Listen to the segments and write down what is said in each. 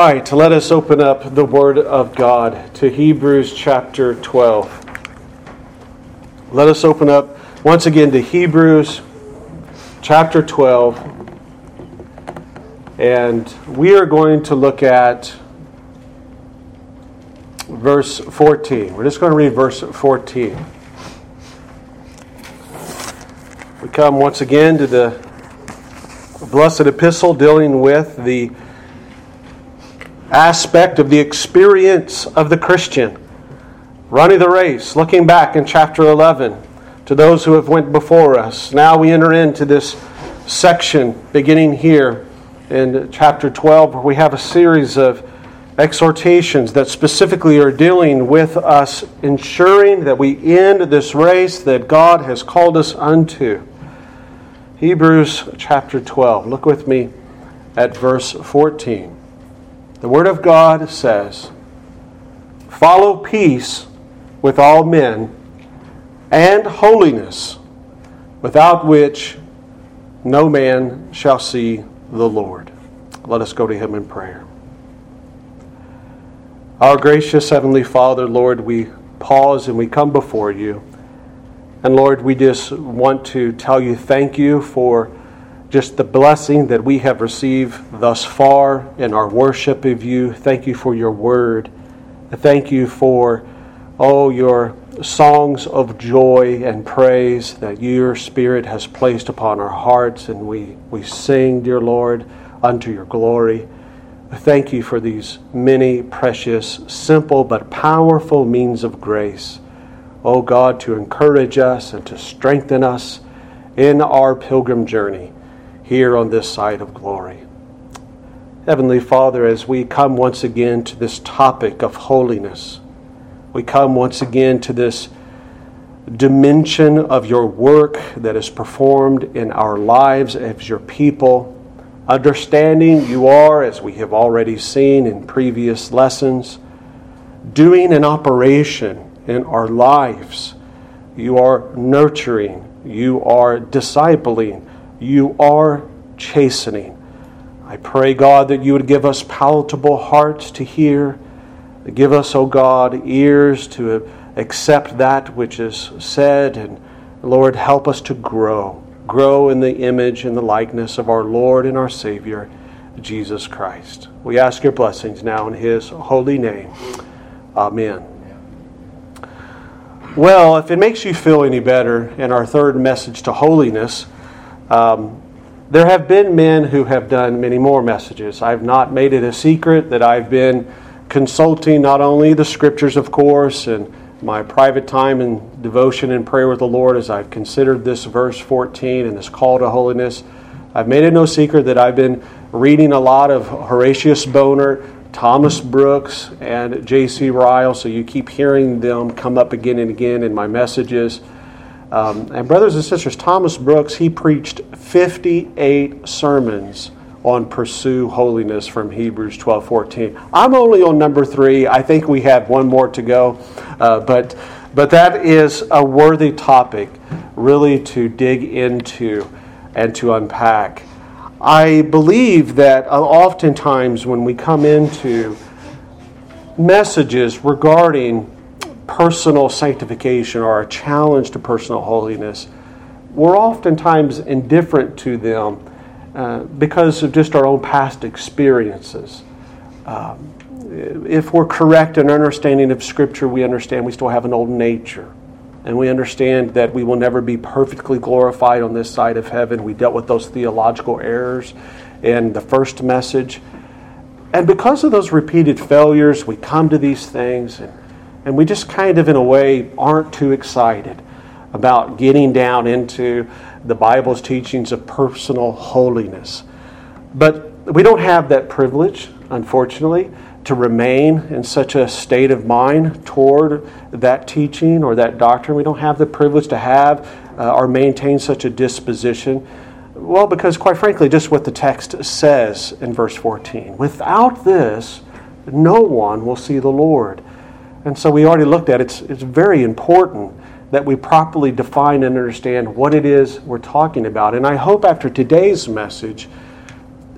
All right, let us open up the Word of God to Hebrews chapter 12. Let us open up once again to Hebrews chapter 12. And we are going to look at verse 14. We're just going to read verse 14. We come once again to the blessed epistle dealing with the aspect of the experience of the Christian. Running the race, looking back in chapter 11 to those who have went before us. Now we enter into this section beginning here in chapter 12 where we have a series of exhortations that specifically are dealing with us ensuring that we end this race that God has called us unto. Hebrews chapter 12. Look with me at verse 14. The Word of God says, Follow peace with all men and holiness, without which no man shall see the Lord. Let us go to Him in prayer. Our gracious Heavenly Father, Lord, we pause and we come before you. And Lord, we just want to tell you thank you for just the blessing that we have received thus far in our worship of you. Thank you for your word. Thank you for, oh, your songs of joy and praise that your Spirit has placed upon our hearts, and we, we sing, dear Lord, unto your glory. Thank you for these many precious, simple, but powerful means of grace. Oh God, to encourage us and to strengthen us in our pilgrim journey here on this side of glory. Heavenly Father, as we come once again to this topic of holiness, we come once again to this dimension of your work that is performed in our lives as your people, understanding you are, as we have already seen in previous lessons, doing an operation in our lives. You are nurturing, you are discipling, you are chastening. I pray, God, that you would give us palatable hearts to hear. Give us, O oh God, ears to accept that which is said. And Lord, help us to grow. Grow in the image and the likeness of our Lord and our Savior, Jesus Christ. We ask your blessings now in his holy name. Amen. Well, if it makes you feel any better in our third message to holiness, um, there have been men who have done many more messages. I've not made it a secret that I've been consulting not only the scriptures, of course, and my private time and devotion and prayer with the Lord as I've considered this verse 14 and this call to holiness. I've made it no secret that I've been reading a lot of Horatius Bonar, Thomas Brooks, and J.C. Ryle, so you keep hearing them come up again and again in my messages. Um, and, brothers and sisters, Thomas Brooks, he preached 58 sermons on pursue holiness from Hebrews 12 14. I'm only on number three. I think we have one more to go. Uh, but, but that is a worthy topic, really, to dig into and to unpack. I believe that uh, oftentimes when we come into messages regarding personal sanctification or a challenge to personal holiness, we're oftentimes indifferent to them uh, because of just our own past experiences. Um, if we're correct in our understanding of Scripture, we understand we still have an old nature. And we understand that we will never be perfectly glorified on this side of heaven. We dealt with those theological errors in the first message. And because of those repeated failures, we come to these things and and we just kind of, in a way, aren't too excited about getting down into the Bible's teachings of personal holiness. But we don't have that privilege, unfortunately, to remain in such a state of mind toward that teaching or that doctrine. We don't have the privilege to have uh, or maintain such a disposition. Well, because quite frankly, just what the text says in verse 14 without this, no one will see the Lord. And so we already looked at it. It's, it's very important that we properly define and understand what it is we're talking about. And I hope after today's message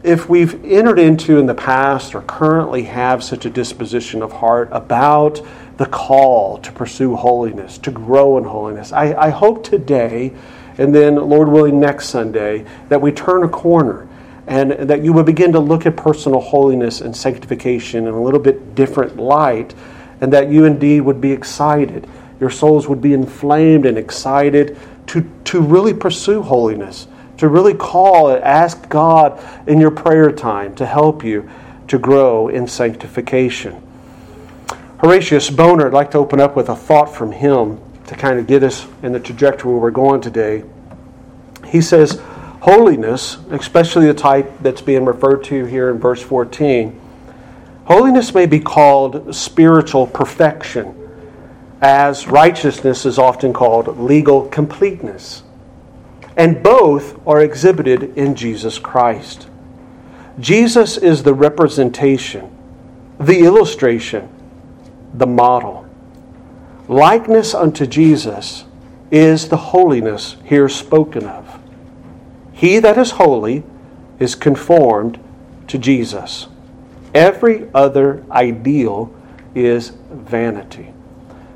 if we've entered into in the past or currently have such a disposition of heart about the call to pursue holiness, to grow in holiness, I, I hope today and then, Lord willing, next Sunday, that we turn a corner and that you would begin to look at personal holiness and sanctification in a little bit different light, and that you indeed would be excited. Your souls would be inflamed and excited to, to really pursue holiness, to really call and ask God in your prayer time to help you to grow in sanctification. Horatius Bonar, I'd like to open up with a thought from him to kind of get us in the trajectory where we're going today. He says, Holiness, especially the type that's being referred to here in verse 14, holiness may be called spiritual perfection, as righteousness is often called legal completeness. And both are exhibited in Jesus Christ. Jesus is the representation, the illustration, the model. Likeness unto Jesus is the holiness here spoken of. He that is holy is conformed to Jesus. Every other ideal is vanity.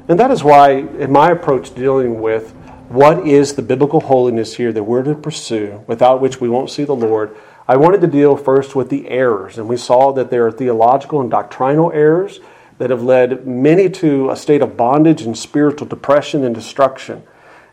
And that is why, in my approach dealing with what is the biblical holiness here that we're to pursue, without which we won't see the Lord, I wanted to deal first with the errors. And we saw that there are theological and doctrinal errors that have led many to a state of bondage and spiritual depression and destruction.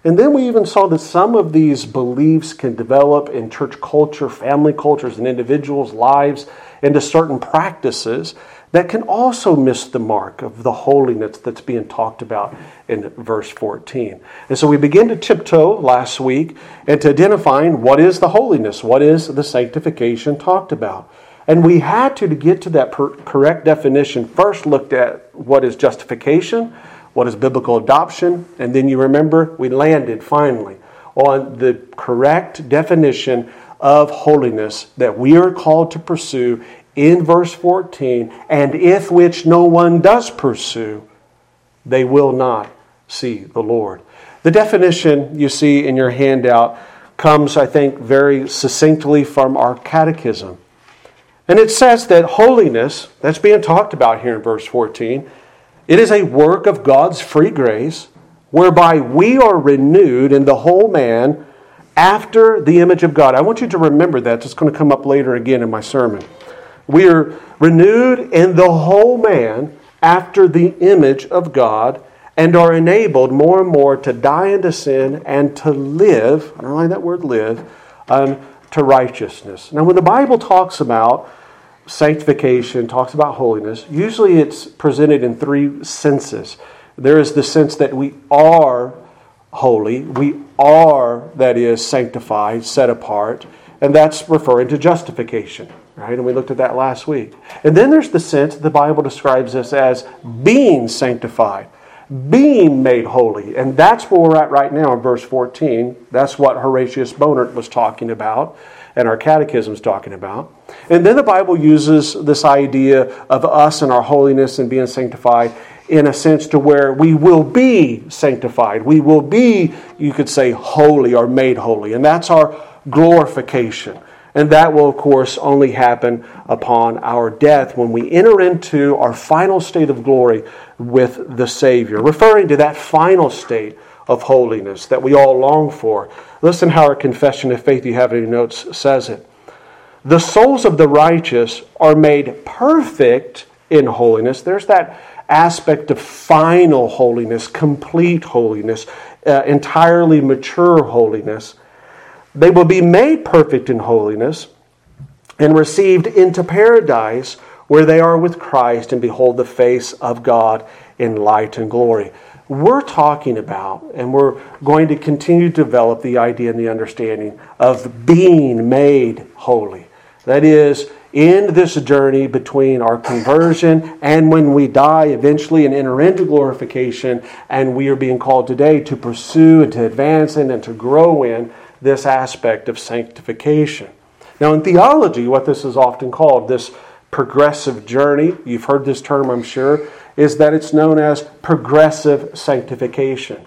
And then we even saw that some of these beliefs can develop in church culture, family cultures, and individuals' lives into certain practices that can also miss the mark of the holiness that's being talked about in verse 14. And so we begin to tiptoe last week into identifying what is the holiness, what is the sanctification talked about. And we had to, to get to that per- correct definition, first looked at what is justification, what is biblical adoption, and then you remember we landed finally on the correct definition of holiness that we are called to pursue in verse 14, and if which no one does pursue, they will not see the Lord. The definition you see in your handout comes, I think, very succinctly from our catechism. And it says that holiness, that's being talked about here in verse 14, it is a work of God's free grace whereby we are renewed in the whole man after the image of God. I want you to remember that. It's going to come up later again in my sermon. We are renewed in the whole man after the image of God and are enabled more and more to die into sin and to live, I don't like that word live, um, to righteousness. Now, when the Bible talks about sanctification, talks about holiness, usually it's presented in three senses. There is the sense that we are holy, we are, that is, sanctified, set apart, and that's referring to justification, right? And we looked at that last week. And then there's the sense the Bible describes us as being sanctified, being made holy. And that's where we're at right now in verse 14. That's what Horatius Bonar was talking about and our catechism is talking about. And then the Bible uses this idea of us and our holiness and being sanctified in a sense to where we will be sanctified. We will be, you could say, holy or made holy. And that's our glorification. And that will, of course, only happen upon our death when we enter into our final state of glory with the Savior, referring to that final state of holiness that we all long for. Listen how our confession of faith you have in your notes says it. The souls of the righteous are made perfect in holiness. There's that aspect of final holiness, complete holiness, uh, entirely mature holiness. They will be made perfect in holiness and received into paradise where they are with Christ and behold the face of God in light and glory we're talking about, and we're going to continue to develop the idea and the understanding of being made holy. That is, in this journey between our conversion and when we die eventually and enter into glorification, and we are being called today to pursue and to advance in and to grow in this aspect of sanctification. Now, in theology, what this is often called, this progressive journey, you've heard this term, I'm sure is that it's known as progressive sanctification.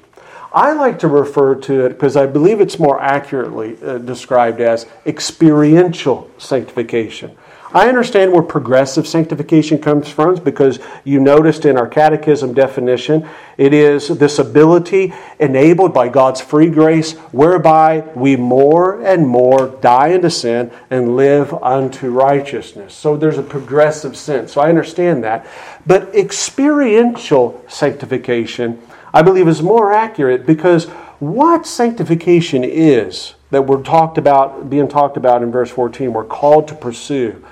I like to refer to it because I believe it's more accurately uh, described as experiential sanctification. I understand where progressive sanctification comes from because you noticed in our catechism definition, it is this ability enabled by God's free grace whereby we more and more die into sin and live unto righteousness. So there's a progressive sense. So I understand that. But experiential sanctification, I believe, is more accurate because what sanctification is that we're talked about, being talked about in verse 14, we're called to pursue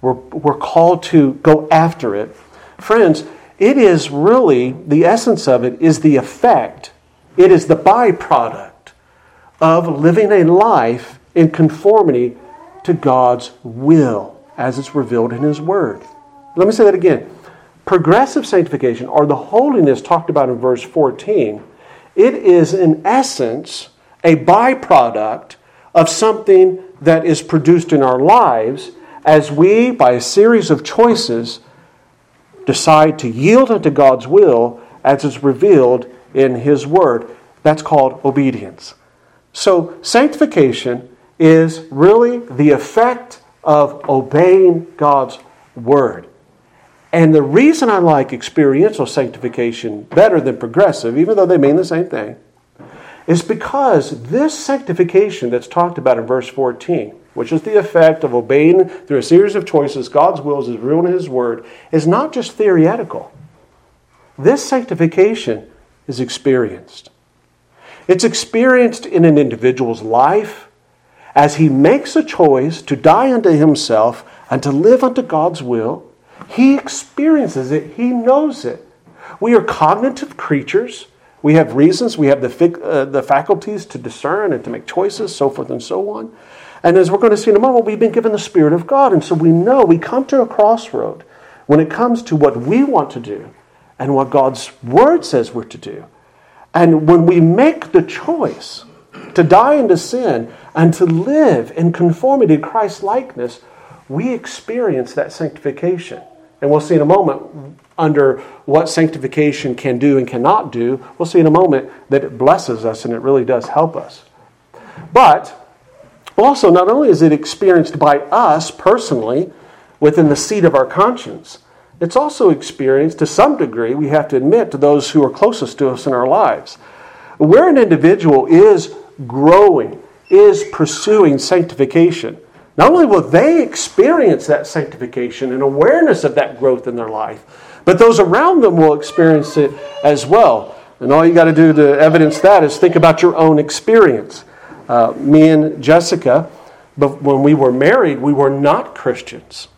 we're, we're called to go after it. Friends, it is really, the essence of it is the effect, it is the byproduct of living a life in conformity to God's will as it's revealed in His Word. Let me say that again. Progressive sanctification, or the holiness talked about in verse 14, it is in essence a byproduct of something that is produced in our lives as we, by a series of choices, decide to yield unto God's will as is revealed in His Word. That's called obedience. So, sanctification is really the effect of obeying God's Word. And the reason I like experiential sanctification better than progressive, even though they mean the same thing, is because this sanctification that's talked about in verse 14 which is the effect of obeying through a series of choices God's will is revealed in His Word, is not just theoretical. This sanctification is experienced. It's experienced in an individual's life as he makes a choice to die unto himself and to live unto God's will. He experiences it, he knows it. We are cognitive creatures. We have reasons, we have the, uh, the faculties to discern and to make choices, so forth and so on. And as we're going to see in a moment, we've been given the Spirit of God. And so we know we come to a crossroad when it comes to what we want to do and what God's Word says we're to do. And when we make the choice to die into sin and to live in conformity to Christ's likeness, we experience that sanctification. And we'll see in a moment under what sanctification can do and cannot do. We'll see in a moment that it blesses us and it really does help us. But also, not only is it experienced by us personally within the seat of our conscience, it's also experienced to some degree, we have to admit, to those who are closest to us in our lives. Where an individual is growing, is pursuing sanctification, not only will they experience that sanctification and awareness of that growth in their life, but those around them will experience it as well. And all you got to do to evidence that is think about your own experience. Uh, me and Jessica, but when we were married, we were not Christians.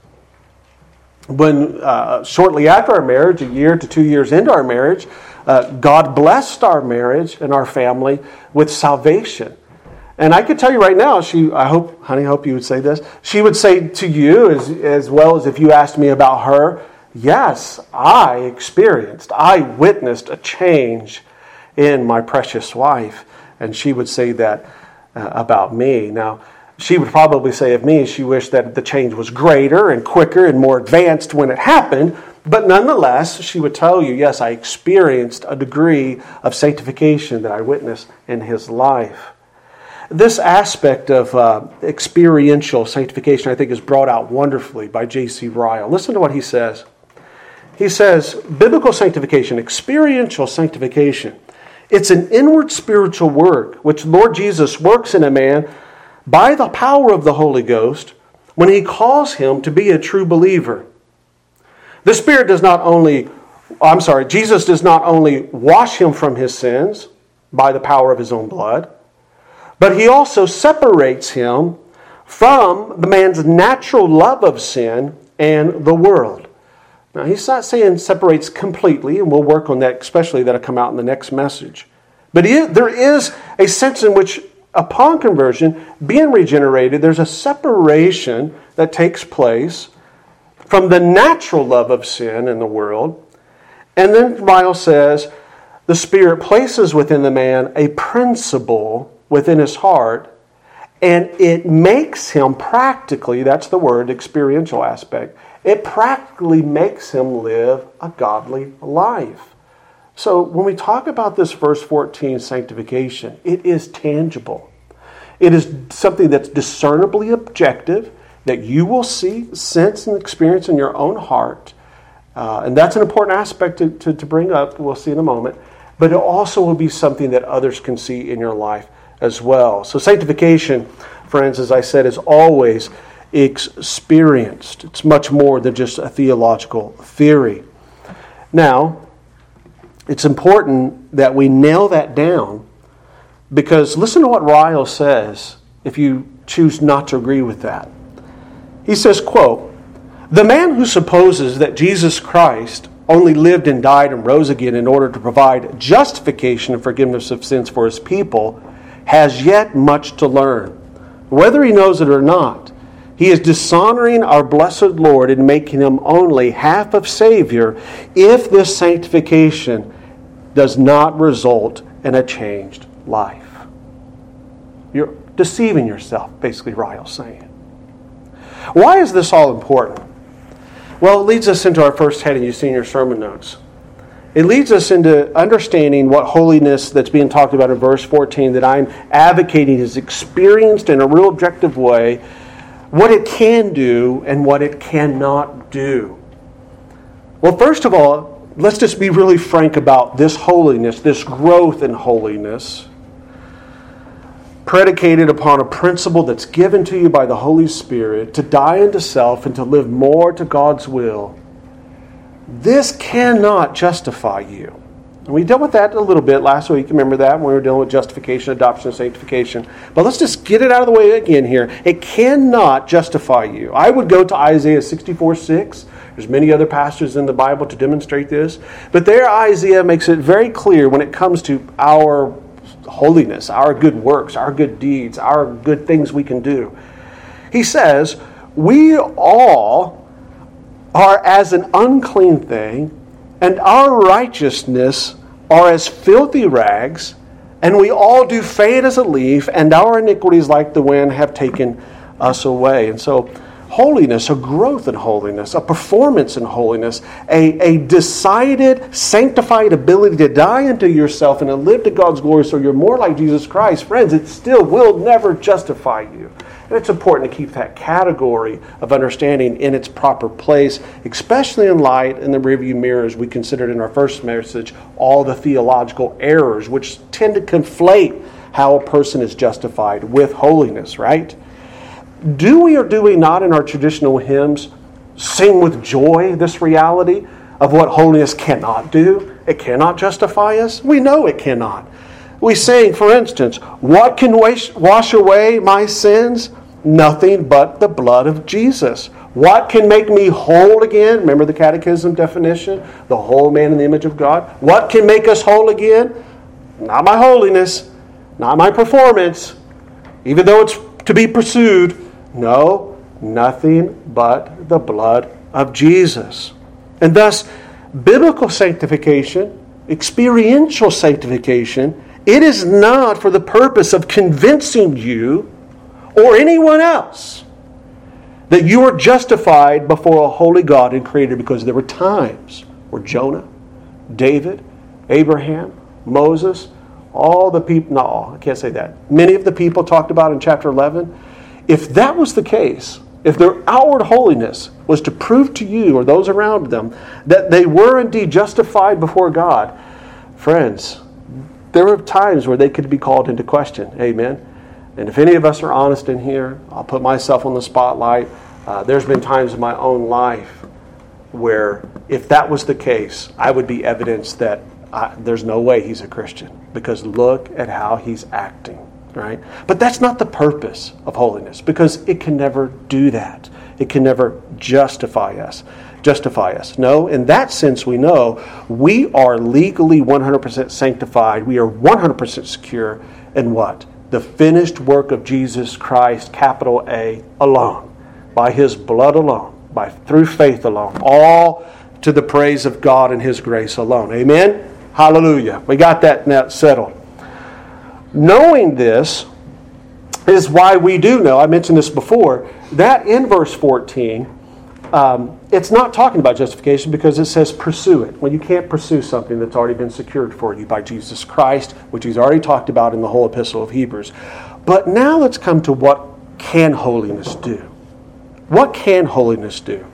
When uh, shortly after our marriage, a year to two years into our marriage, uh, God blessed our marriage and our family with salvation. And I could tell you right now, she, I hope, honey, I hope you would say this. She would say to you, as, as well as if you asked me about her, yes, I experienced, I witnessed a change in my precious wife. And she would say that uh, about me. Now, she would probably say of me, she wished that the change was greater and quicker and more advanced when it happened. But nonetheless, she would tell you, yes, I experienced a degree of sanctification that I witnessed in his life. This aspect of uh, experiential sanctification, I think, is brought out wonderfully by J.C. Ryle. Listen to what he says. He says, Biblical sanctification, experiential sanctification, it's an inward spiritual work which Lord Jesus works in a man by the power of the Holy Ghost when he calls him to be a true believer. The Spirit does not only, I'm sorry, Jesus does not only wash him from his sins by the power of his own blood, but he also separates him from the man's natural love of sin and the world. Now, he's not saying separates completely, and we'll work on that, especially that'll come out in the next message. But there is a sense in which, upon conversion, being regenerated, there's a separation that takes place from the natural love of sin in the world. And then Ryle says the Spirit places within the man a principle within his heart, and it makes him practically, that's the word, experiential aspect, it practically makes him live a godly life. So when we talk about this verse 14, sanctification, it is tangible. It is something that's discernibly objective that you will see, sense, and experience in your own heart. Uh, and that's an important aspect to, to, to bring up. We'll see in a moment. But it also will be something that others can see in your life as well. So, sanctification, friends, as I said, is always experienced. It's much more than just a theological theory. Now, it's important that we nail that down because listen to what Ryle says if you choose not to agree with that. He says, quote, The man who supposes that Jesus Christ only lived and died and rose again in order to provide justification and forgiveness of sins for his people has yet much to learn. Whether he knows it or not, he is dishonoring our blessed Lord and making him only half of Savior if this sanctification does not result in a changed life. You're deceiving yourself, basically, Ryle's saying. Why is this all important? Well, it leads us into our first heading you see in your sermon notes. It leads us into understanding what holiness that's being talked about in verse 14 that I'm advocating is experienced in a real objective way, what it can do and what it cannot do. Well, first of all, let's just be really frank about this holiness, this growth in holiness, predicated upon a principle that's given to you by the Holy Spirit to die unto self and to live more to God's will. This cannot justify you. And we dealt with that a little bit last week. Remember that when we were dealing with justification, adoption, sanctification. But let's just get it out of the way again here. It cannot justify you. I would go to Isaiah 64 6 there's many other passages in the Bible to demonstrate this. But there, Isaiah makes it very clear when it comes to our holiness, our good works, our good deeds, our good things we can do. He says, We all are as an unclean thing, and our righteousness are as filthy rags, and we all do fade as a leaf, and our iniquities, like the wind, have taken us away. And so, holiness, a growth in holiness, a performance in holiness, a, a decided, sanctified ability to die unto yourself and to live to God's glory so you're more like Jesus Christ, friends, it still will never justify you. And it's important to keep that category of understanding in its proper place, especially in light in the rearview mirror, as we considered in our first message, all the theological errors which tend to conflate how a person is justified with holiness, right? do we or do we not in our traditional hymns sing with joy this reality of what holiness cannot do? It cannot justify us. We know it cannot. We sing, for instance, What can wash away my sins? Nothing but the blood of Jesus. What can make me whole again? Remember the catechism definition? The whole man in the image of God. What can make us whole again? Not my holiness, not my performance, even though it's to be pursued no, nothing but the blood of Jesus. And thus, biblical sanctification, experiential sanctification, it is not for the purpose of convincing you or anyone else that you are justified before a holy God and creator because there were times where Jonah, David, Abraham, Moses, all the people, no, I can't say that. Many of the people talked about in chapter 11 if that was the case, if their outward holiness was to prove to you or those around them that they were indeed justified before God, friends, there were times where they could be called into question. Amen. And if any of us are honest in here, I'll put myself on the spotlight. Uh, there's been times in my own life where, if that was the case, I would be evidence that I, there's no way he's a Christian because look at how he's acting right? But that's not the purpose of holiness because it can never do that. It can never justify us. Justify us. No, in that sense, we know we are legally 100% sanctified. We are 100% secure in what? The finished work of Jesus Christ, capital A, alone, by his blood alone, by through faith alone, all to the praise of God and his grace alone. Amen? Hallelujah. We got that now settled. Knowing this is why we do know, I mentioned this before, that in verse 14, um, it's not talking about justification because it says pursue it. Well, you can't pursue something that's already been secured for you by Jesus Christ, which he's already talked about in the whole epistle of Hebrews. But now let's come to what can holiness do? What can holiness do?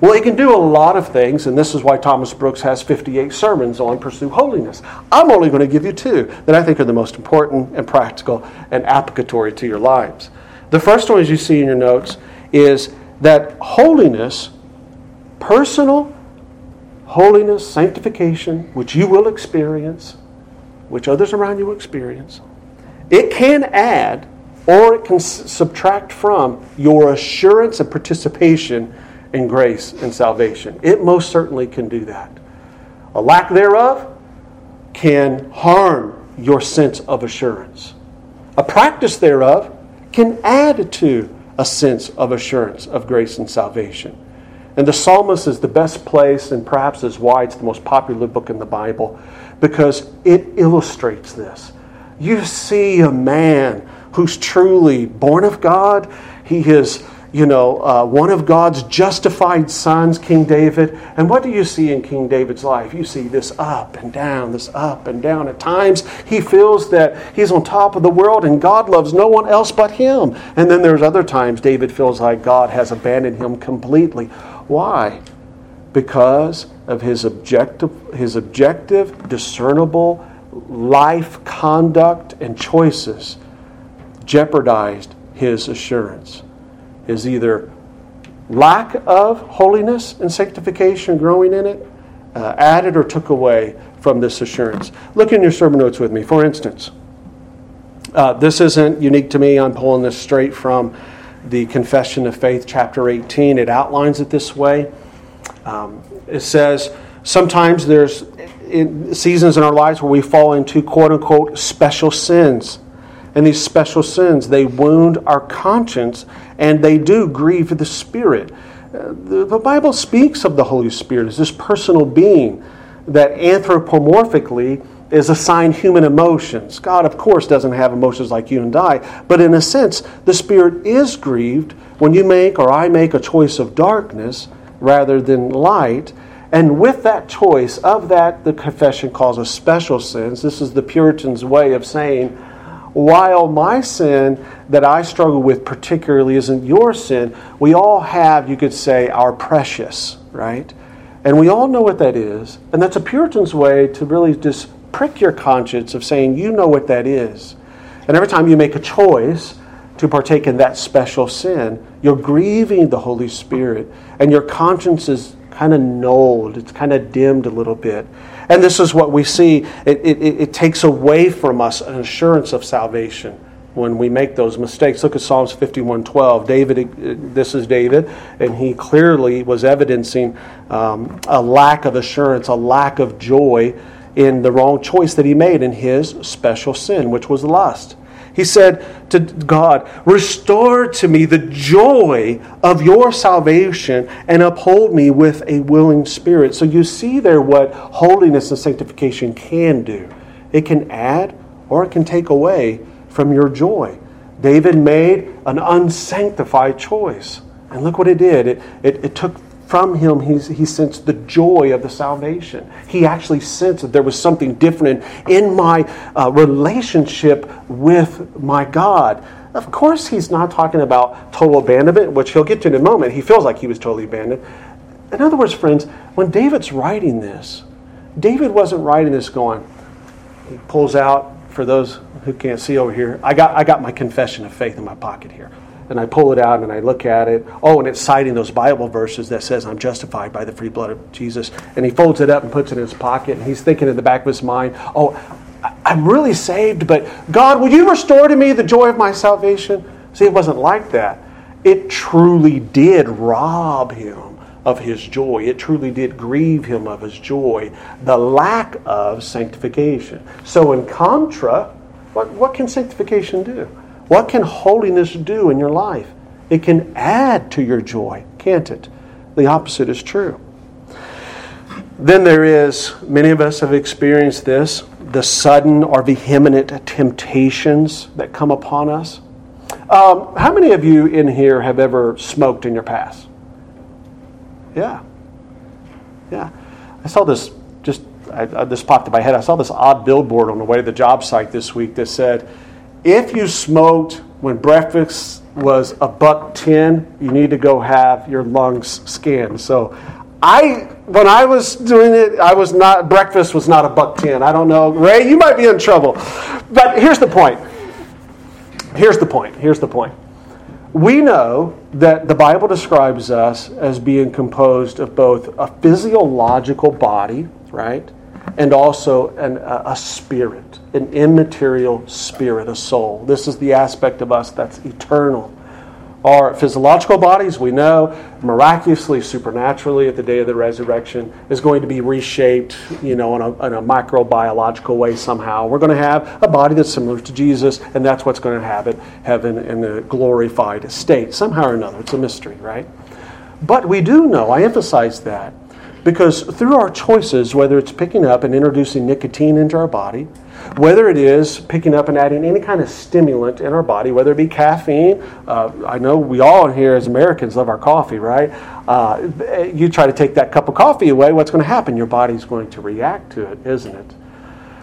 Well, it can do a lot of things, and this is why Thomas Brooks has 58 sermons on pursue holiness. I'm only going to give you two that I think are the most important and practical and applicatory to your lives. The first one, as you see in your notes, is that holiness, personal holiness, sanctification, which you will experience, which others around you experience, it can add or it can subtract from your assurance and participation in grace and salvation. It most certainly can do that. A lack thereof can harm your sense of assurance. A practice thereof can add to a sense of assurance of grace and salvation. And the psalmist is the best place, and perhaps is why it's the most popular book in the Bible, because it illustrates this. You see a man who's truly born of God. He is, you know, uh, one of God's justified sons, King David. And what do you see in King David's life? You see this up and down, this up and down. At times, he feels that he's on top of the world and God loves no one else but him. And then there's other times David feels like God has abandoned him completely. Why? Because of his objective, his objective, discernible life conduct and choices jeopardized his assurance. Is either lack of holiness and sanctification growing in it uh, added or took away from this assurance. Look in your sermon notes with me. For instance, uh, this isn't unique to me. I'm pulling this straight from the Confession of Faith, chapter 18. It outlines it this way. Um, it says, sometimes there's in seasons in our lives where we fall into quote unquote special sins. And these special sins, they wound our conscience and they do grieve the Spirit. Uh, the Bible speaks of the Holy Spirit as this personal being that anthropomorphically is assigned human emotions. God, of course, doesn't have emotions like you and I, but in a sense, the Spirit is grieved when you make or I make a choice of darkness rather than light. And with that choice, of that, the confession calls a special sins. This is the Puritans' way of saying, while my sin that I struggle with particularly isn't your sin, we all have, you could say, our precious, right? And we all know what that is. And that's a Puritan's way to really just prick your conscience of saying, you know what that is. And every time you make a choice to partake in that special sin, you're grieving the Holy Spirit. And your conscience is kind of nulled, it's kind of dimmed a little bit. And this is what we see. It, it, it takes away from us an assurance of salvation when we make those mistakes. Look at Psalms 51:12. David, this is David, and he clearly was evidencing um, a lack of assurance, a lack of joy in the wrong choice that he made in his special sin, which was lust. He said to God, Restore to me the joy of your salvation and uphold me with a willing spirit. So you see there what holiness and sanctification can do it can add or it can take away from your joy. David made an unsanctified choice. And look what it did. It, it, it took from him, he, he sensed the joy of the salvation. He actually sensed that there was something different in my uh, relationship with my God. Of course, he's not talking about total abandonment, which he'll get to in a moment. He feels like he was totally abandoned. In other words, friends, when David's writing this, David wasn't writing this going, he pulls out, for those who can't see over here, I got, I got my confession of faith in my pocket here and I pull it out and I look at it. Oh, and it's citing those Bible verses that says I'm justified by the free blood of Jesus. And he folds it up and puts it in his pocket, and he's thinking in the back of his mind, oh, I'm really saved, but God, will you restore to me the joy of my salvation? See, it wasn't like that. It truly did rob him of his joy. It truly did grieve him of his joy, the lack of sanctification. So, in contra, what, what can sanctification do? What can holiness do in your life? It can add to your joy, can't it? The opposite is true. Then there is, many of us have experienced this, the sudden or vehement temptations that come upon us. Um, how many of you in here have ever smoked in your past? Yeah. Yeah. I saw this just I, I, this popped in my head. I saw this odd billboard on the way to the job site this week that said, "If you smoked when breakfast was a buck ten, you need to go have your lungs scanned." So, I when I was doing it, I was not breakfast was not a buck ten. I don't know, Ray, you might be in trouble. But here's the point. Here's the point. Here's the point. We know that the Bible describes us as being composed of both a physiological body, right? And also an, a spirit, an immaterial spirit, a soul. This is the aspect of us that's eternal. Our physiological bodies, we know, miraculously, supernaturally, at the day of the resurrection, is going to be reshaped, you know, in a, in a microbiological way somehow. We're going to have a body that's similar to Jesus, and that's what's going to have it heaven in a glorified state, somehow or another. It's a mystery, right? But we do know, I emphasize that, because through our choices, whether it's picking up and introducing nicotine into our body, whether it is picking up and adding any kind of stimulant in our body, whether it be caffeine, uh, I know we all here as Americans love our coffee, right? Uh, you try to take that cup of coffee away, what's going to happen? Your body's going to react to it, isn't it?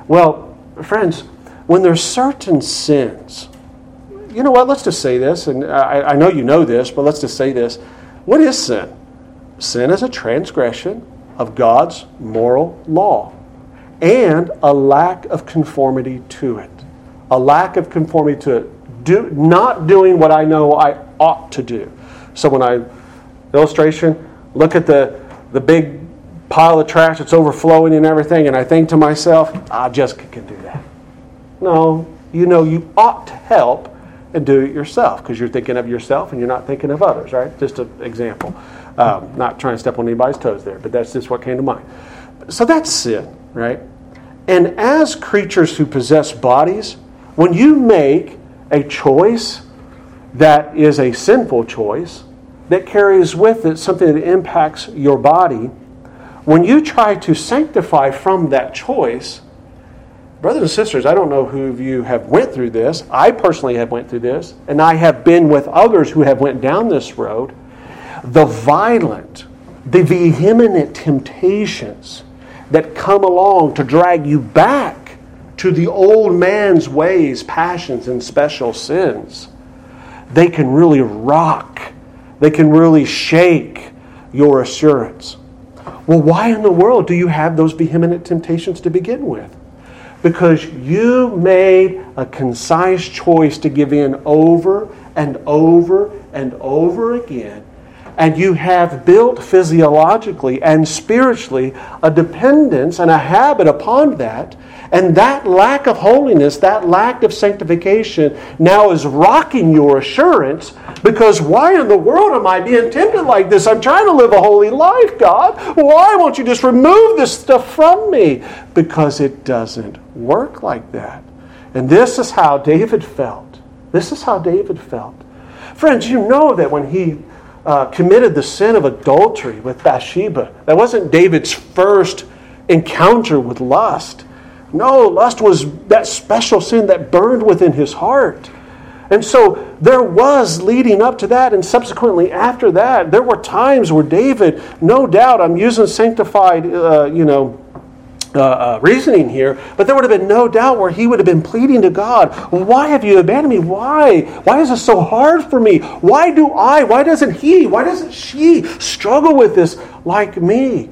Well, friends, when there's certain sins, you know what? Let's just say this, and I, I know you know this, but let's just say this. What is sin? Sin is a transgression of God's moral law and a lack of conformity to it. A lack of conformity to it. Do, not doing what I know I ought to do. So when I, illustration, look at the, the big pile of trash that's overflowing and everything, and I think to myself, ah, Jessica can do that. No, you know you ought to help and do it yourself because you're thinking of yourself and you're not thinking of others, right? Just an example. Um, not trying to step on anybody's toes there, but that's just what came to mind. So that's sin, right? And as creatures who possess bodies, when you make a choice that is a sinful choice, that carries with it something that impacts your body, when you try to sanctify from that choice, brothers and sisters, I don't know who of you have went through this. I personally have went through this, and I have been with others who have went down this road the violent, the vehement temptations that come along to drag you back to the old man's ways, passions, and special sins, they can really rock, they can really shake your assurance. Well, why in the world do you have those vehement temptations to begin with? Because you made a concise choice to give in over and over and over again and you have built physiologically and spiritually a dependence and a habit upon that. And that lack of holiness, that lack of sanctification, now is rocking your assurance because why in the world am I being tempted like this? I'm trying to live a holy life, God. Why won't you just remove this stuff from me? Because it doesn't work like that. And this is how David felt. This is how David felt. Friends, you know that when he uh, committed the sin of adultery with Bathsheba. That wasn't David's first encounter with lust. No, lust was that special sin that burned within his heart. And so there was leading up to that, and subsequently after that, there were times where David, no doubt, I'm using sanctified, uh, you know, uh, uh, reasoning here, but there would have been no doubt where he would have been pleading to God, Why have you abandoned me? Why? Why is this so hard for me? Why do I? Why doesn't he? Why doesn't she struggle with this like me?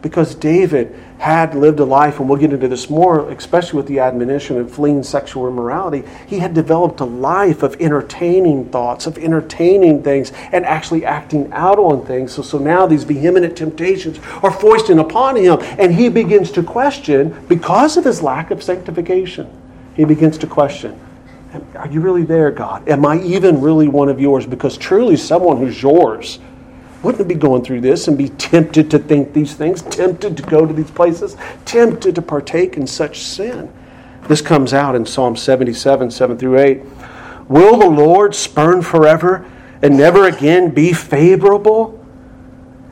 Because David had lived a life, and we'll get into this more, especially with the admonition of fleeing sexual immorality. He had developed a life of entertaining thoughts, of entertaining things, and actually acting out on things. So, so now these vehement temptations are foisted upon him, and he begins to question, because of his lack of sanctification, he begins to question. Are you really there, God? Am I even really one of yours? Because truly, someone who's yours wouldn't be going through this and be tempted to think these things, tempted to go to these places, tempted to partake in such sin. This comes out in Psalm 77, 7 through 8. Will the Lord spurn forever and never again be favorable?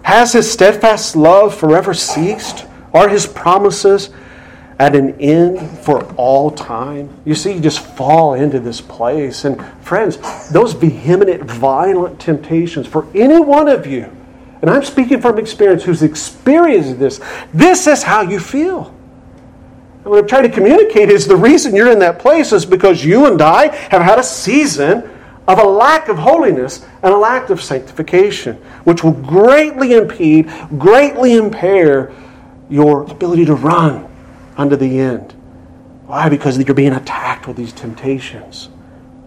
Has his steadfast love forever ceased? Are his promises at an end for all time. You see, you just fall into this place. And friends, those vehement, violent temptations for any one of you and I'm speaking from experience, who's experienced this, this is how you feel. And what I'm trying to communicate is the reason you're in that place is because you and I have had a season of a lack of holiness and a lack of sanctification, which will greatly impede, greatly impair your ability to run unto the end. Why? Because you're being attacked with these temptations.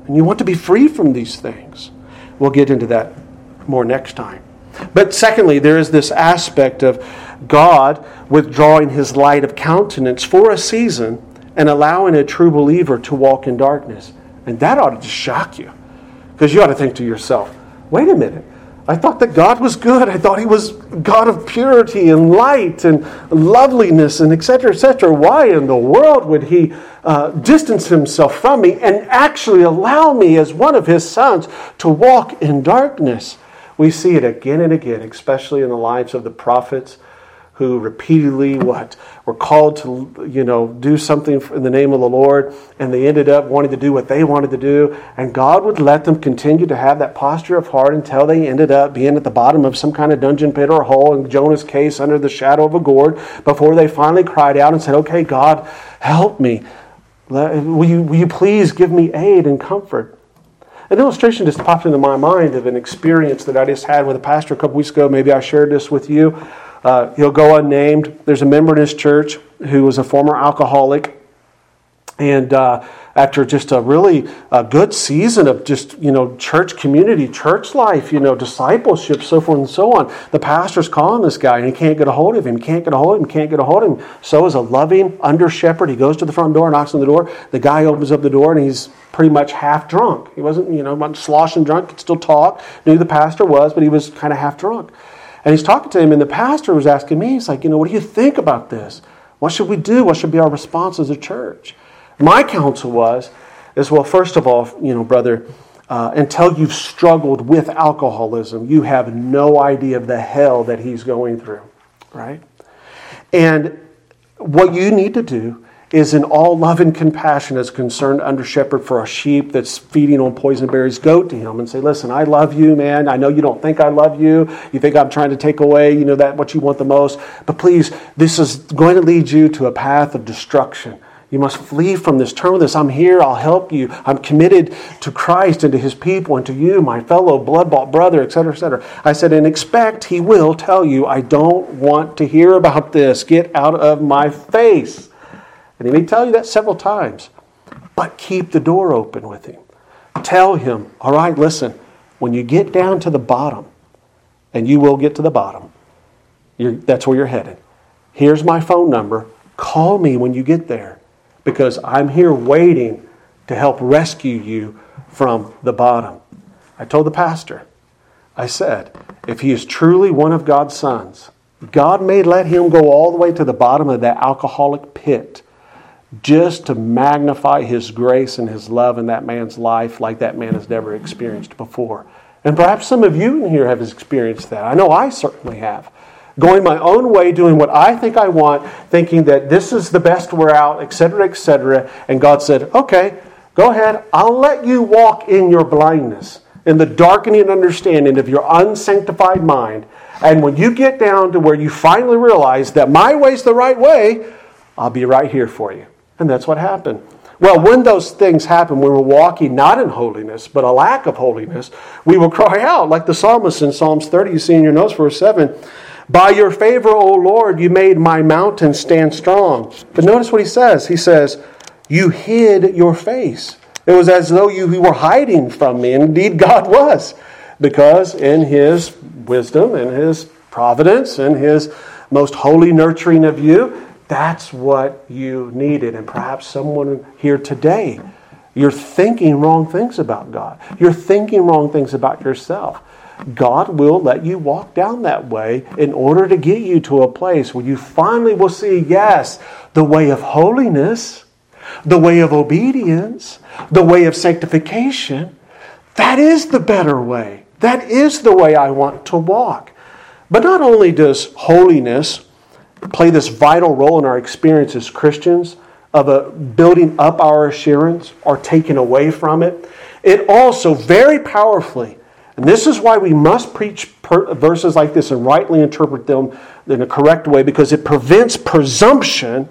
And you want to be free from these things. We'll get into that more next time. But secondly, there is this aspect of God withdrawing his light of countenance for a season and allowing a true believer to walk in darkness. And that ought to just shock you. Because you ought to think to yourself, wait a minute. I thought that God was good. I thought He was God of purity and light and loveliness and etc. etc. Why in the world would He uh, distance Himself from me and actually allow me as one of His sons to walk in darkness? We see it again and again, especially in the lives of the prophets who repeatedly what were called to you know do something in the name of the Lord and they ended up wanting to do what they wanted to do and God would let them continue to have that posture of heart until they ended up being at the bottom of some kind of dungeon pit or hole in Jonah's case under the shadow of a gourd before they finally cried out and said okay God help me will you, will you please give me aid and comfort an illustration just popped into my mind of an experience that I just had with a pastor a couple weeks ago. Maybe I shared this with you. Uh, he'll go unnamed. There's a member in his church who was a former alcoholic. And uh, after just a really uh, good season of just, you know, church community, church life, you know, discipleship, so forth and so on, the pastor's calling this guy and he can't get a hold of him, can't get a hold of him, can't get a hold of him. So, as a loving under shepherd, he goes to the front door, knocks on the door. The guy opens up the door and he's pretty much half drunk. He wasn't, you know, sloshing drunk, could still talk, knew the pastor was, but he was kind of half drunk. And he's talking to him, and the pastor was asking me, he's like, you know, what do you think about this? What should we do? What should be our response as a church? My counsel was, is well, first of all, you know, brother, uh, until you've struggled with alcoholism, you have no idea of the hell that he's going through, right? And what you need to do is in all love and compassion as concerned under shepherd for a sheep that's feeding on poison berries, go to him and say, Listen, I love you, man. I know you don't think I love you. You think I'm trying to take away, you know, that what you want the most. But please, this is going to lead you to a path of destruction. You must flee from this. Turn with this. I'm here. I'll help you. I'm committed to Christ and to his people and to you, my fellow blood bought brother, etc., etc. I said, and expect he will tell you, I don't want to hear about this. Get out of my face. And he may tell you that several times, but keep the door open with him. Tell him, all right, listen, when you get down to the bottom, and you will get to the bottom, that's where you're headed. Here's my phone number. Call me when you get there because I'm here waiting to help rescue you from the bottom. I told the pastor, I said, if he is truly one of God's sons, God may let him go all the way to the bottom of that alcoholic pit just to magnify His grace and His love in that man's life like that man has never experienced before. And perhaps some of you in here have experienced that. I know I certainly have. Going my own way, doing what I think I want, thinking that this is the best way out, etc., etc. And God said, okay, go ahead. I'll let you walk in your blindness, in the darkening understanding of your unsanctified mind. And when you get down to where you finally realize that my way's the right way, I'll be right here for you. And that's what happened. Well, when those things happen, when we're walking not in holiness, but a lack of holiness, we will cry out, like the psalmist in Psalms 30, you see in your notes, verse 7 By your favor, O Lord, you made my mountain stand strong. But notice what he says. He says, You hid your face. It was as though you were hiding from me. And indeed, God was, because in his wisdom and his providence and his most holy nurturing of you, that's what you needed. And perhaps someone here today, you're thinking wrong things about God. You're thinking wrong things about yourself. God will let you walk down that way in order to get you to a place where you finally will see, yes, the way of holiness, the way of obedience, the way of sanctification. That is the better way. That is the way I want to walk. But not only does holiness play this vital role in our experience as Christians of a building up our assurance or taking away from it. It also very powerfully, and this is why we must preach per- verses like this and rightly interpret them in a correct way because it prevents presumption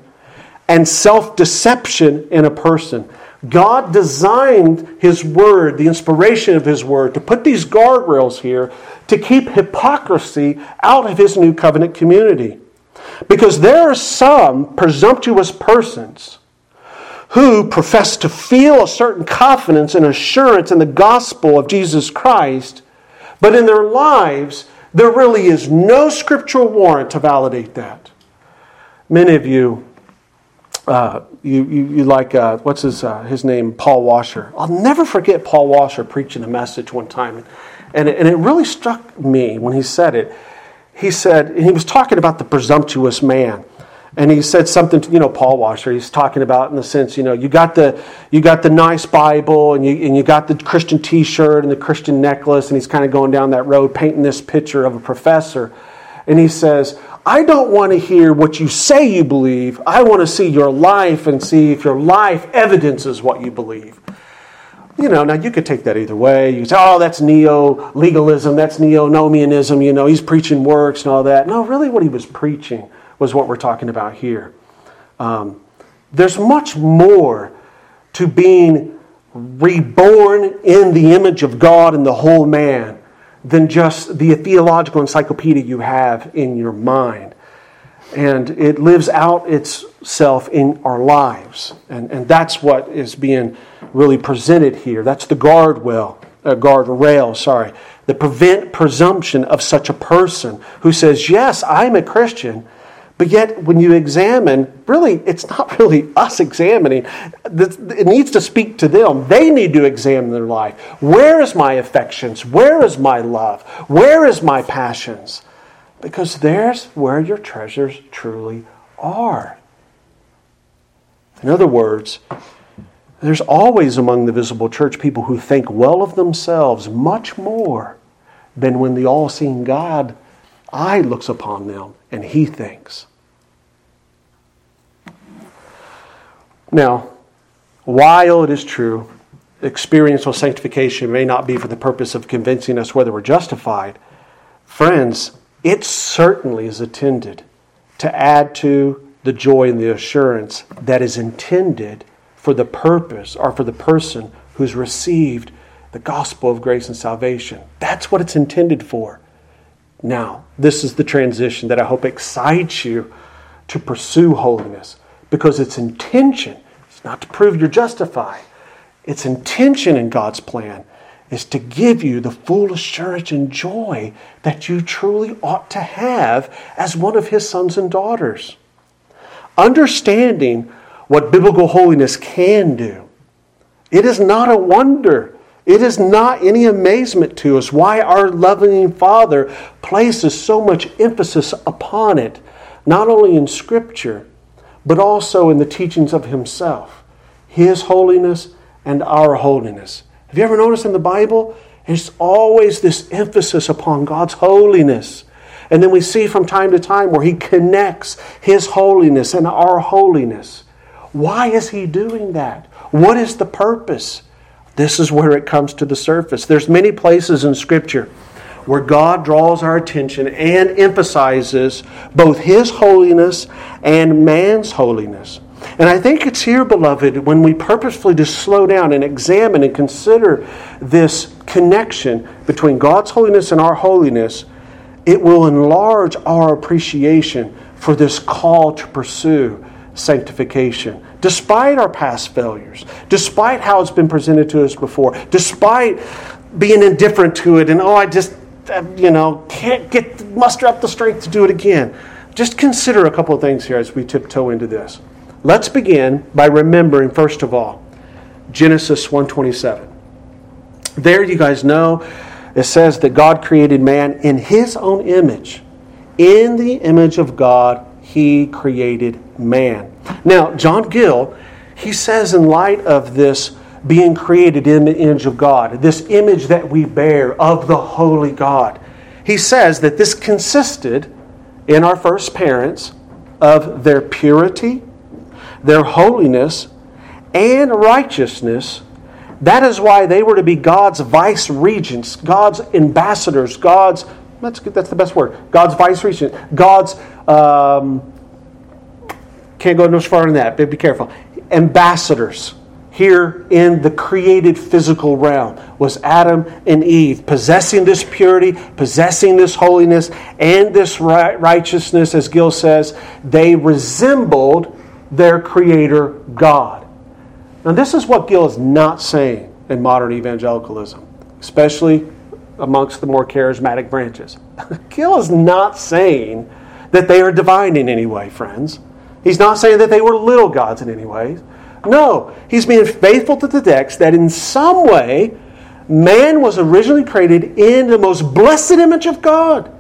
and self deception in a person. God designed His Word, the inspiration of His Word, to put these guardrails here to keep hypocrisy out of His new covenant community. Because there are some presumptuous persons who profess to feel a certain confidence and assurance in the gospel of Jesus Christ, but in their lives, there really is no scriptural warrant to validate that. Many of you, uh, you, you, you, like, uh, what's his, uh, his name? Paul Washer. I'll never forget Paul Washer preaching a message one time. And it, and it really struck me when he said it. He said, he was talking about the presumptuous man. And he said something to, you know paul washer he's talking about in the sense you know you got the you got the nice bible and you, and you got the christian t-shirt and the christian necklace and he's kind of going down that road painting this picture of a professor. And he says i don't want to hear what you say you believe. I want to see your life and see if your life evidences what you believe you know, now you could take that either way. You say, oh, that's neo legalism, that's neo nomianism, you know, he's preaching works and all that. No, really, what he was preaching was what we're talking about here. Um, there's much more to being reborn in the image of God and the whole man than just the theological encyclopedia you have in your mind. And it lives out itself in our lives. And, and that's what is being really presented here. That's the guardrail, uh, guardrail, sorry, the prevent presumption of such a person who says, Yes, I'm a Christian but yet, when you examine, really, it's not really us examining. It needs to speak to them. They need to examine their life. Where is my affections? Where is my love? Where is my passions? Because there's where your treasures truly are. In other words, there's always among the visible church people who think well of themselves much more than when the all seeing God eye looks upon them and he thinks. Now, while it is true, experiential sanctification may not be for the purpose of convincing us whether we're justified, friends, it certainly is intended to add to the joy and the assurance that is intended for the purpose or for the person who's received the gospel of grace and salvation. That's what it's intended for. Now, this is the transition that I hope excites you to pursue holiness because its intention is not to prove you're justified. Its intention in God's plan is to give you the full assurance and joy that you truly ought to have as one of His sons and daughters. Understanding what biblical holiness can do, it is not a wonder. It is not any amazement to us why our loving Father places so much emphasis upon it, not only in Scripture, but also in the teachings of Himself, His holiness and our holiness. Have you ever noticed in the Bible? There's always this emphasis upon God's holiness. And then we see from time to time where He connects His holiness and our holiness. Why is He doing that? What is the purpose? This is where it comes to the surface. There's many places in Scripture where God draws our attention and emphasizes both His holiness and man's holiness. And I think it's here, beloved, when we purposefully just slow down and examine and consider this connection between God's holiness and our holiness, it will enlarge our appreciation for this call to pursue sanctification. Despite our past failures, despite how it's been presented to us before, despite being indifferent to it and, oh, I just uh, you know, can't get muster up the strength to do it again. Just consider a couple of things here as we tiptoe into this. Let's begin by remembering first of all Genesis 1:27. There you guys know it says that God created man in his own image. In the image of God he created man. Now, John Gill, he says in light of this being created in the image of God, this image that we bear of the holy God. He says that this consisted in our first parents of their purity, their holiness, and righteousness. That is why they were to be God's vice regents, God's ambassadors, God's That's. That's the best word. God's vice regents, God's um, can't go no farther than that. But be careful. Ambassadors here in the created physical realm was Adam and Eve, possessing this purity, possessing this holiness, and this righteousness, as Gill says, they resembled their Creator God. Now, this is what Gill is not saying in modern evangelicalism, especially amongst the more charismatic branches. Gill is not saying that they are divine in any way, friends. He's not saying that they were little gods in any way. No, he's being faithful to the text that in some way man was originally created in the most blessed image of God.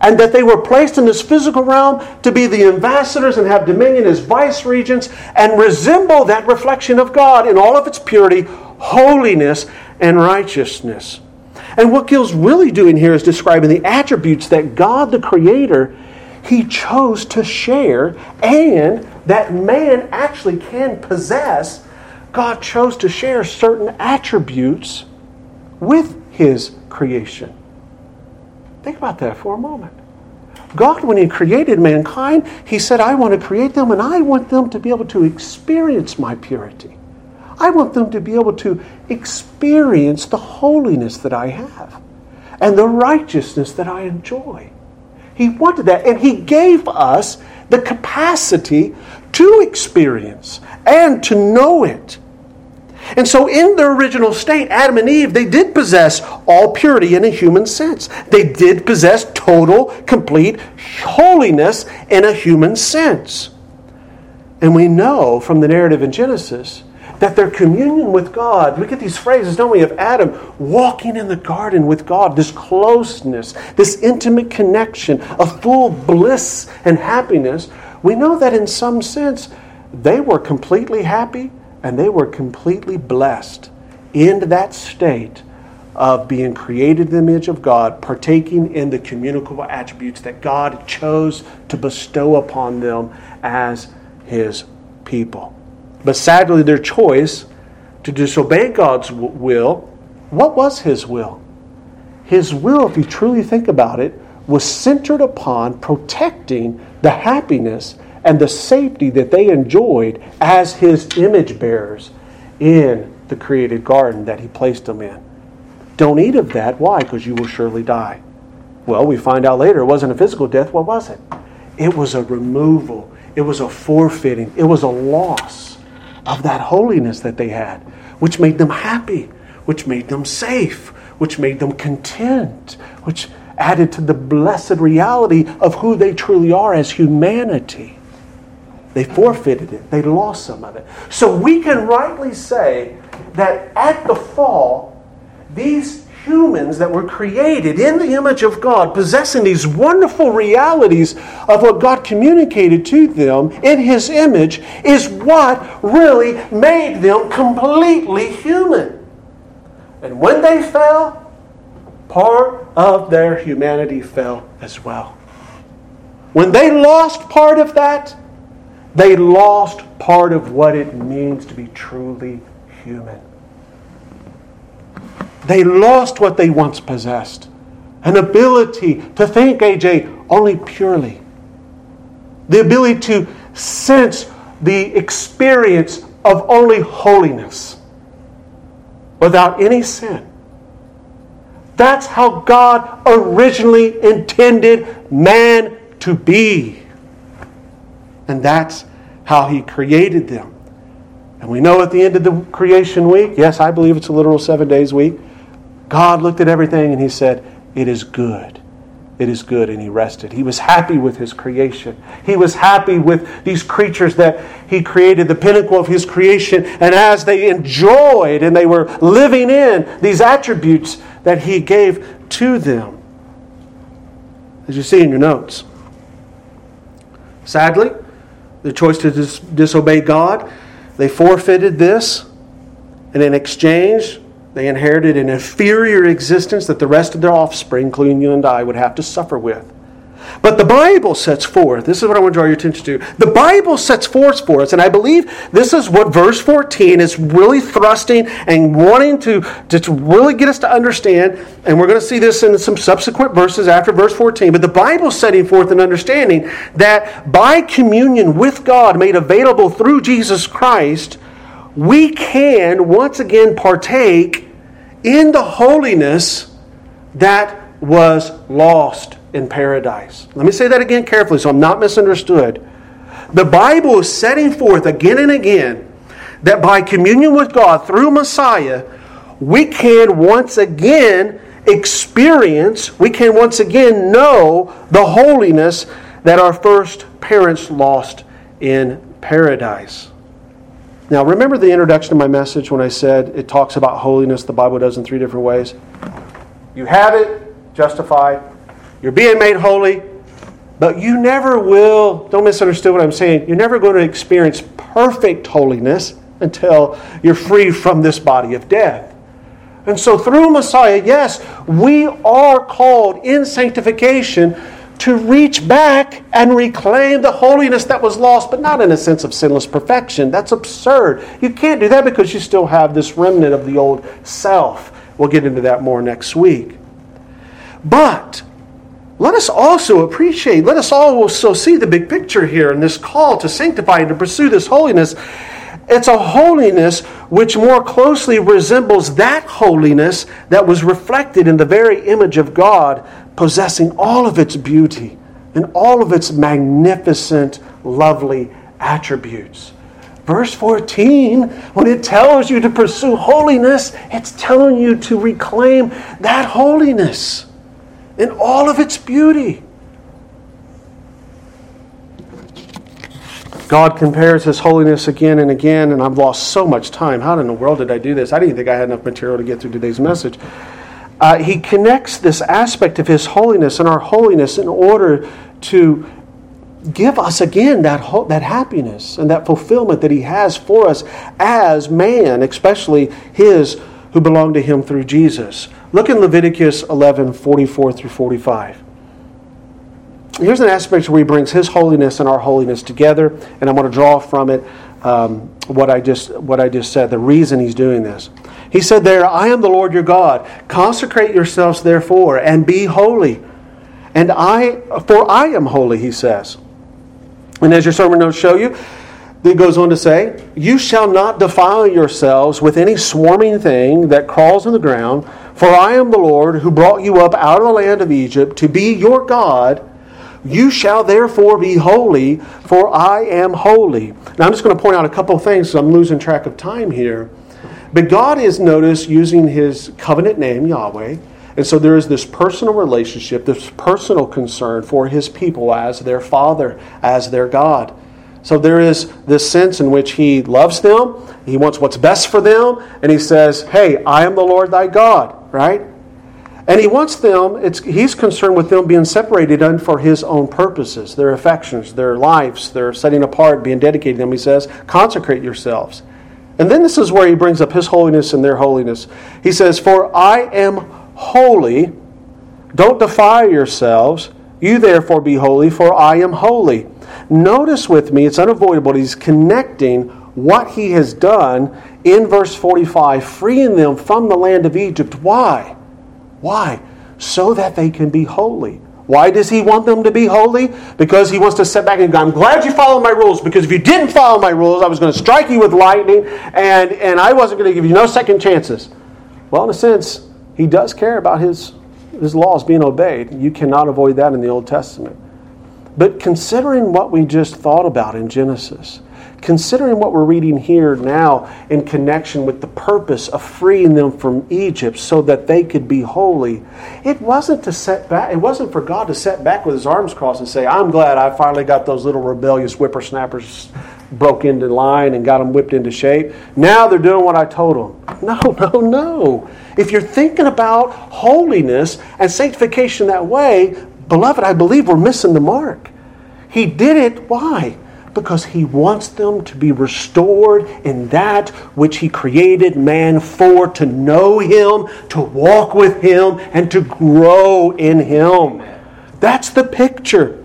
And that they were placed in this physical realm to be the ambassadors and have dominion as vice regents and resemble that reflection of God in all of its purity, holiness, and righteousness. And what Gill's really doing here is describing the attributes that God the Creator he chose to share and that man actually can possess. God chose to share certain attributes with his creation. Think about that for a moment. God, when He created mankind, He said, I want to create them and I want them to be able to experience my purity. I want them to be able to experience the holiness that I have and the righteousness that I enjoy. He wanted that. And He gave us the capacity to experience and to know it. And so, in their original state, Adam and Eve, they did possess all purity in a human sense. They did possess total, complete holiness in a human sense. And we know from the narrative in Genesis that their communion with God, we get these phrases, don't we, of Adam walking in the garden with God, this closeness, this intimate connection, a full bliss and happiness. We know that in some sense they were completely happy and they were completely blessed in that state of being created in the image of God, partaking in the communicable attributes that God chose to bestow upon them as His people. But sadly, their choice to disobey God's will, what was His will? His will, if you truly think about it, was centered upon protecting the happiness and the safety that they enjoyed as His image bearers in the created garden that He placed them in. Don't eat of that. Why? Because you will surely die. Well, we find out later it wasn't a physical death. What was it? It was a removal, it was a forfeiting, it was a loss of that holiness that they had, which made them happy, which made them safe, which made them content, which added to the blessed reality of who they truly are as humanity. They forfeited it, they lost some of it. So we can rightly say that at the fall, these humans that were created in the image of God, possessing these wonderful realities of what God communicated to them in His image, is what really made them completely human. And when they fell, part of their humanity fell as well. When they lost part of that, they lost part of what it means to be truly human. They lost what they once possessed an ability to think, AJ, only purely. The ability to sense the experience of only holiness without any sin. That's how God originally intended man to be. And that's how he created them. And we know at the end of the creation week, yes, I believe it's a literal seven days week, God looked at everything and he said, It is good. It is good. And he rested. He was happy with his creation. He was happy with these creatures that he created, the pinnacle of his creation. And as they enjoyed and they were living in these attributes that he gave to them. As you see in your notes. Sadly, the choice to dis- disobey God, they forfeited this. And in exchange, they inherited an inferior existence that the rest of their offspring, including you and I, would have to suffer with. But the Bible sets forth, this is what I want to draw your attention to. The Bible sets forth for us, and I believe this is what verse 14 is really thrusting and wanting to, to really get us to understand. And we're going to see this in some subsequent verses after verse 14. But the Bible setting forth an understanding that by communion with God made available through Jesus Christ, we can once again partake in the holiness that was lost in paradise. Let me say that again carefully so I'm not misunderstood. The Bible is setting forth again and again that by communion with God through Messiah, we can once again experience, we can once again know the holiness that our first parents lost in paradise. Now, remember the introduction of my message when I said it talks about holiness, the Bible does in three different ways? You have it, justified. You're being made holy, but you never will, don't misunderstand what I'm saying, you're never going to experience perfect holiness until you're free from this body of death. And so, through Messiah, yes, we are called in sanctification to reach back and reclaim the holiness that was lost, but not in a sense of sinless perfection. That's absurd. You can't do that because you still have this remnant of the old self. We'll get into that more next week. But let us also appreciate, let us also see the big picture here in this call to sanctify and to pursue this holiness. It's a holiness which more closely resembles that holiness that was reflected in the very image of God, possessing all of its beauty and all of its magnificent, lovely attributes. Verse 14, when it tells you to pursue holiness, it's telling you to reclaim that holiness in all of its beauty. God compares His holiness again and again, and I've lost so much time. How in the world did I do this? I didn't think I had enough material to get through today's message. Uh, he connects this aspect of His holiness and our holiness in order to give us again that, that happiness and that fulfillment that He has for us as man, especially His who belong to Him through Jesus. Look in Leviticus 11 44 through 45. Here's an aspect where he brings his holiness and our holiness together, and I'm going to draw from it um, what, I just, what I just said, the reason he's doing this. He said there, I am the Lord your God. Consecrate yourselves therefore, and be holy. And I, for I am holy, he says. And as your sermon notes show you, it goes on to say, You shall not defile yourselves with any swarming thing that crawls on the ground, for I am the Lord who brought you up out of the land of Egypt to be your God. You shall therefore be holy, for I am holy. Now I'm just going to point out a couple of things, I'm losing track of time here. But God is, notice, using his covenant name, Yahweh. And so there is this personal relationship, this personal concern for his people as their father, as their God. So there is this sense in which he loves them, he wants what's best for them, and he says, Hey, I am the Lord thy God, right? And he wants them, it's, he's concerned with them being separated and for his own purposes, their affections, their lives, their setting apart, being dedicated to them. He says, consecrate yourselves. And then this is where he brings up his holiness and their holiness. He says, For I am holy. Don't defile yourselves. You therefore be holy, for I am holy. Notice with me, it's unavoidable, he's connecting what he has done in verse 45, freeing them from the land of Egypt. Why? Why? So that they can be holy. Why does he want them to be holy? Because he wants to sit back and go, I'm glad you followed my rules, because if you didn't follow my rules, I was going to strike you with lightning, and, and I wasn't going to give you no second chances. Well, in a sense, he does care about his, his laws being obeyed. You cannot avoid that in the Old Testament. But considering what we just thought about in Genesis, considering what we're reading here now in connection with the purpose of freeing them from Egypt so that they could be holy, it wasn't to set back, it wasn't for God to set back with his arms crossed and say, I'm glad I finally got those little rebellious whippersnappers broke into line and got them whipped into shape. Now they're doing what I told them. No, no, no. If you're thinking about holiness and sanctification that way, Beloved, I believe we're missing the mark. He did it. Why? Because he wants them to be restored in that which he created man for to know him, to walk with him, and to grow in him. That's the picture.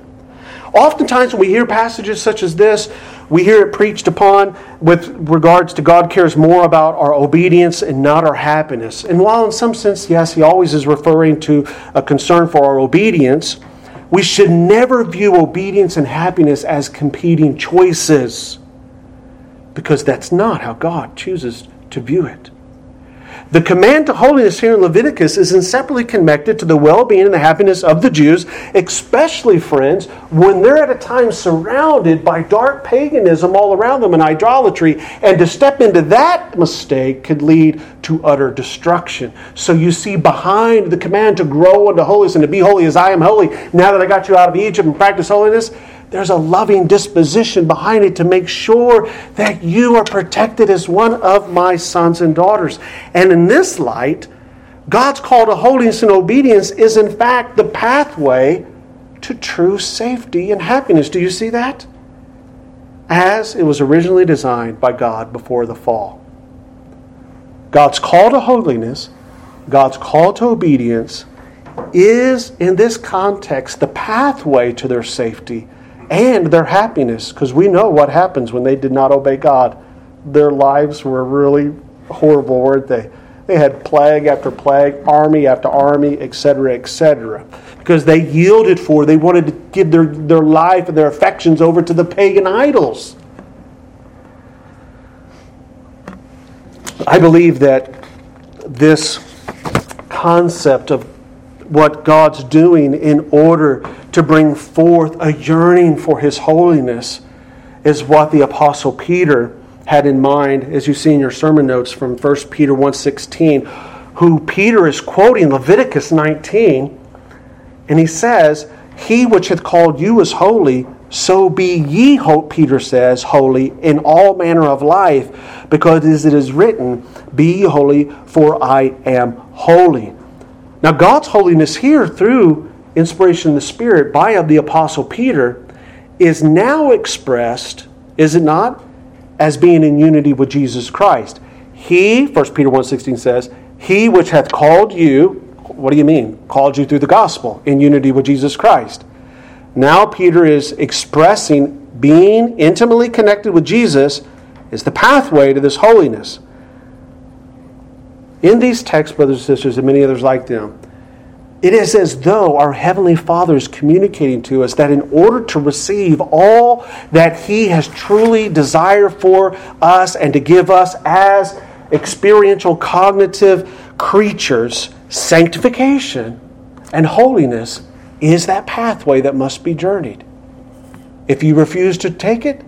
Oftentimes, when we hear passages such as this, we hear it preached upon with regards to God cares more about our obedience and not our happiness. And while, in some sense, yes, He always is referring to a concern for our obedience, we should never view obedience and happiness as competing choices because that's not how God chooses to view it. The command to holiness here in Leviticus is inseparably connected to the well being and the happiness of the Jews, especially, friends, when they're at a time surrounded by dark paganism all around them and idolatry. And to step into that mistake could lead to utter destruction. So you see, behind the command to grow into holiness and to be holy as I am holy, now that I got you out of Egypt and practice holiness, there's a loving disposition behind it to make sure that you are protected as one of my sons and daughters. And in this light, God's call to holiness and obedience is, in fact, the pathway to true safety and happiness. Do you see that? As it was originally designed by God before the fall. God's call to holiness, God's call to obedience, is in this context the pathway to their safety and their happiness, because we know what happens when they did not obey God. Their lives were really horrible, weren't they? They had plague after plague, army after army, etc., etc. Because they yielded for, they wanted to give their, their life and their affections over to the pagan idols. I believe that this concept of what God's doing in order to bring forth a yearning for His holiness is what the Apostle Peter had in mind, as you see in your sermon notes from 1 Peter 1.16, who Peter is quoting Leviticus 19, and he says, He which hath called you is holy, so be ye, Peter says, holy in all manner of life, because as it is written, Be ye holy, for I am holy. Now, God's holiness here through inspiration of the Spirit by the Apostle Peter is now expressed, is it not, as being in unity with Jesus Christ. He, 1 Peter 1.16 says, He which hath called you, what do you mean? Called you through the gospel, in unity with Jesus Christ. Now Peter is expressing being intimately connected with Jesus is the pathway to this holiness. In these texts, brothers and sisters, and many others like them, it is as though our Heavenly Father is communicating to us that in order to receive all that He has truly desired for us and to give us as experiential cognitive creatures, sanctification and holiness is that pathway that must be journeyed. If you refuse to take it,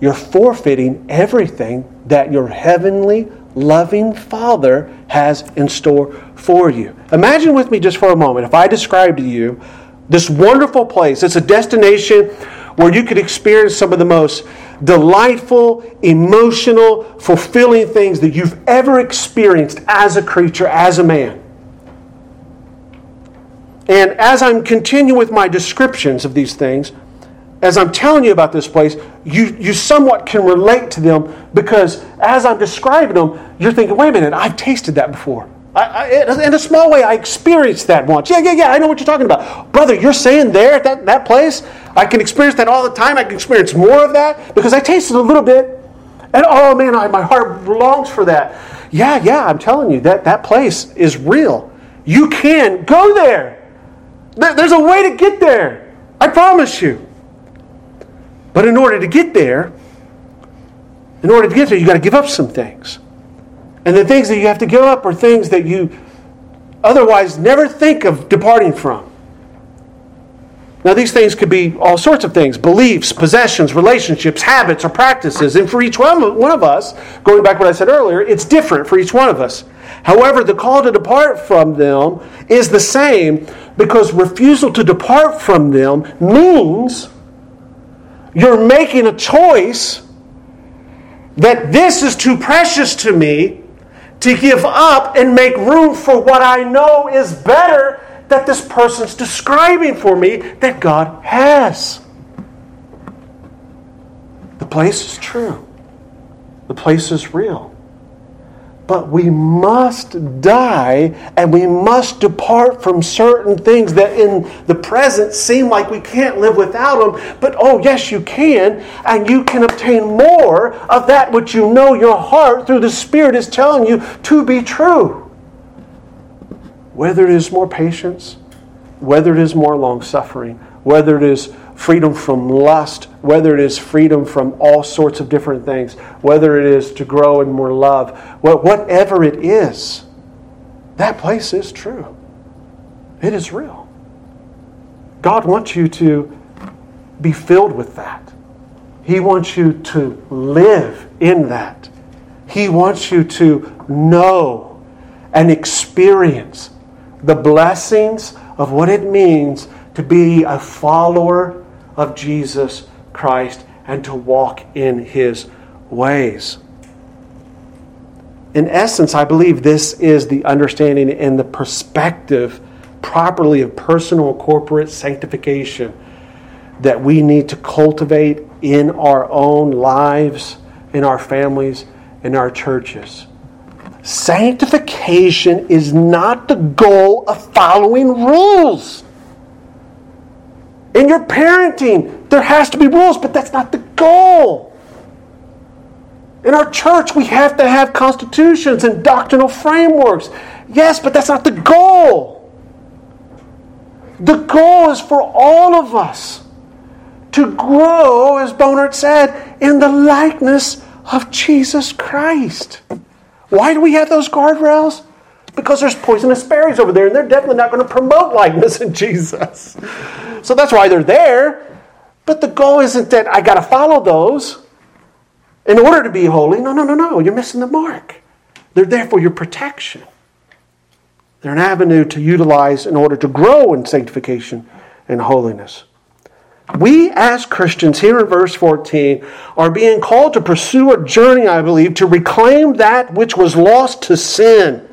you're forfeiting everything that your heavenly loving Father has in store for you. Imagine with me just for a moment if I describe to you this wonderful place. It's a destination where you could experience some of the most delightful, emotional, fulfilling things that you've ever experienced as a creature, as a man. And as I'm continuing with my descriptions of these things, as I'm telling you about this place, you, you somewhat can relate to them because as I'm describing them, you're thinking, wait a minute, I've tasted that before. I, I, in a small way, I experienced that once. Yeah, yeah, yeah, I know what you're talking about. Brother, you're saying there at that, that place, I can experience that all the time. I can experience more of that because I tasted a little bit. And oh man, I, my heart longs for that. Yeah, yeah, I'm telling you, that, that place is real. You can go there. there there's a way to get there. I promise you. But in order to get there, in order to get there, you've got to give up some things. And the things that you have to give up are things that you otherwise never think of departing from. Now, these things could be all sorts of things beliefs, possessions, relationships, habits, or practices. And for each one of us, going back to what I said earlier, it's different for each one of us. However, the call to depart from them is the same because refusal to depart from them means you're making a choice that this is too precious to me to give up and make room for what I know is better that this person's describing for me that God has. The place is true, the place is real. But we must die and we must depart from certain things that in the present seem like we can't live without them. But oh, yes, you can, and you can obtain more of that which you know your heart through the Spirit is telling you to be true. Whether it is more patience, whether it is more long suffering, whether it is freedom from lust, whether it is freedom from all sorts of different things, whether it is to grow in more love, whatever it is, that place is true. It is real. God wants you to be filled with that. He wants you to live in that. He wants you to know and experience the blessings of what it means to be a follower of Jesus Christ and to walk in his ways. In essence, I believe this is the understanding and the perspective properly of personal corporate sanctification that we need to cultivate in our own lives, in our families, in our churches. Sanctification is not the goal of following rules. In your parenting, there has to be rules, but that's not the goal. In our church, we have to have constitutions and doctrinal frameworks. Yes, but that's not the goal. The goal is for all of us to grow, as Bonar said, in the likeness of Jesus Christ. Why do we have those guardrails? Because there's poisonous berries over there, and they're definitely not going to promote likeness in Jesus. So that's why they're there. But the goal isn't that I got to follow those in order to be holy. No, no, no, no. You're missing the mark. They're there for your protection. They're an avenue to utilize in order to grow in sanctification and holiness. We, as Christians, here in verse 14, are being called to pursue a journey, I believe, to reclaim that which was lost to sin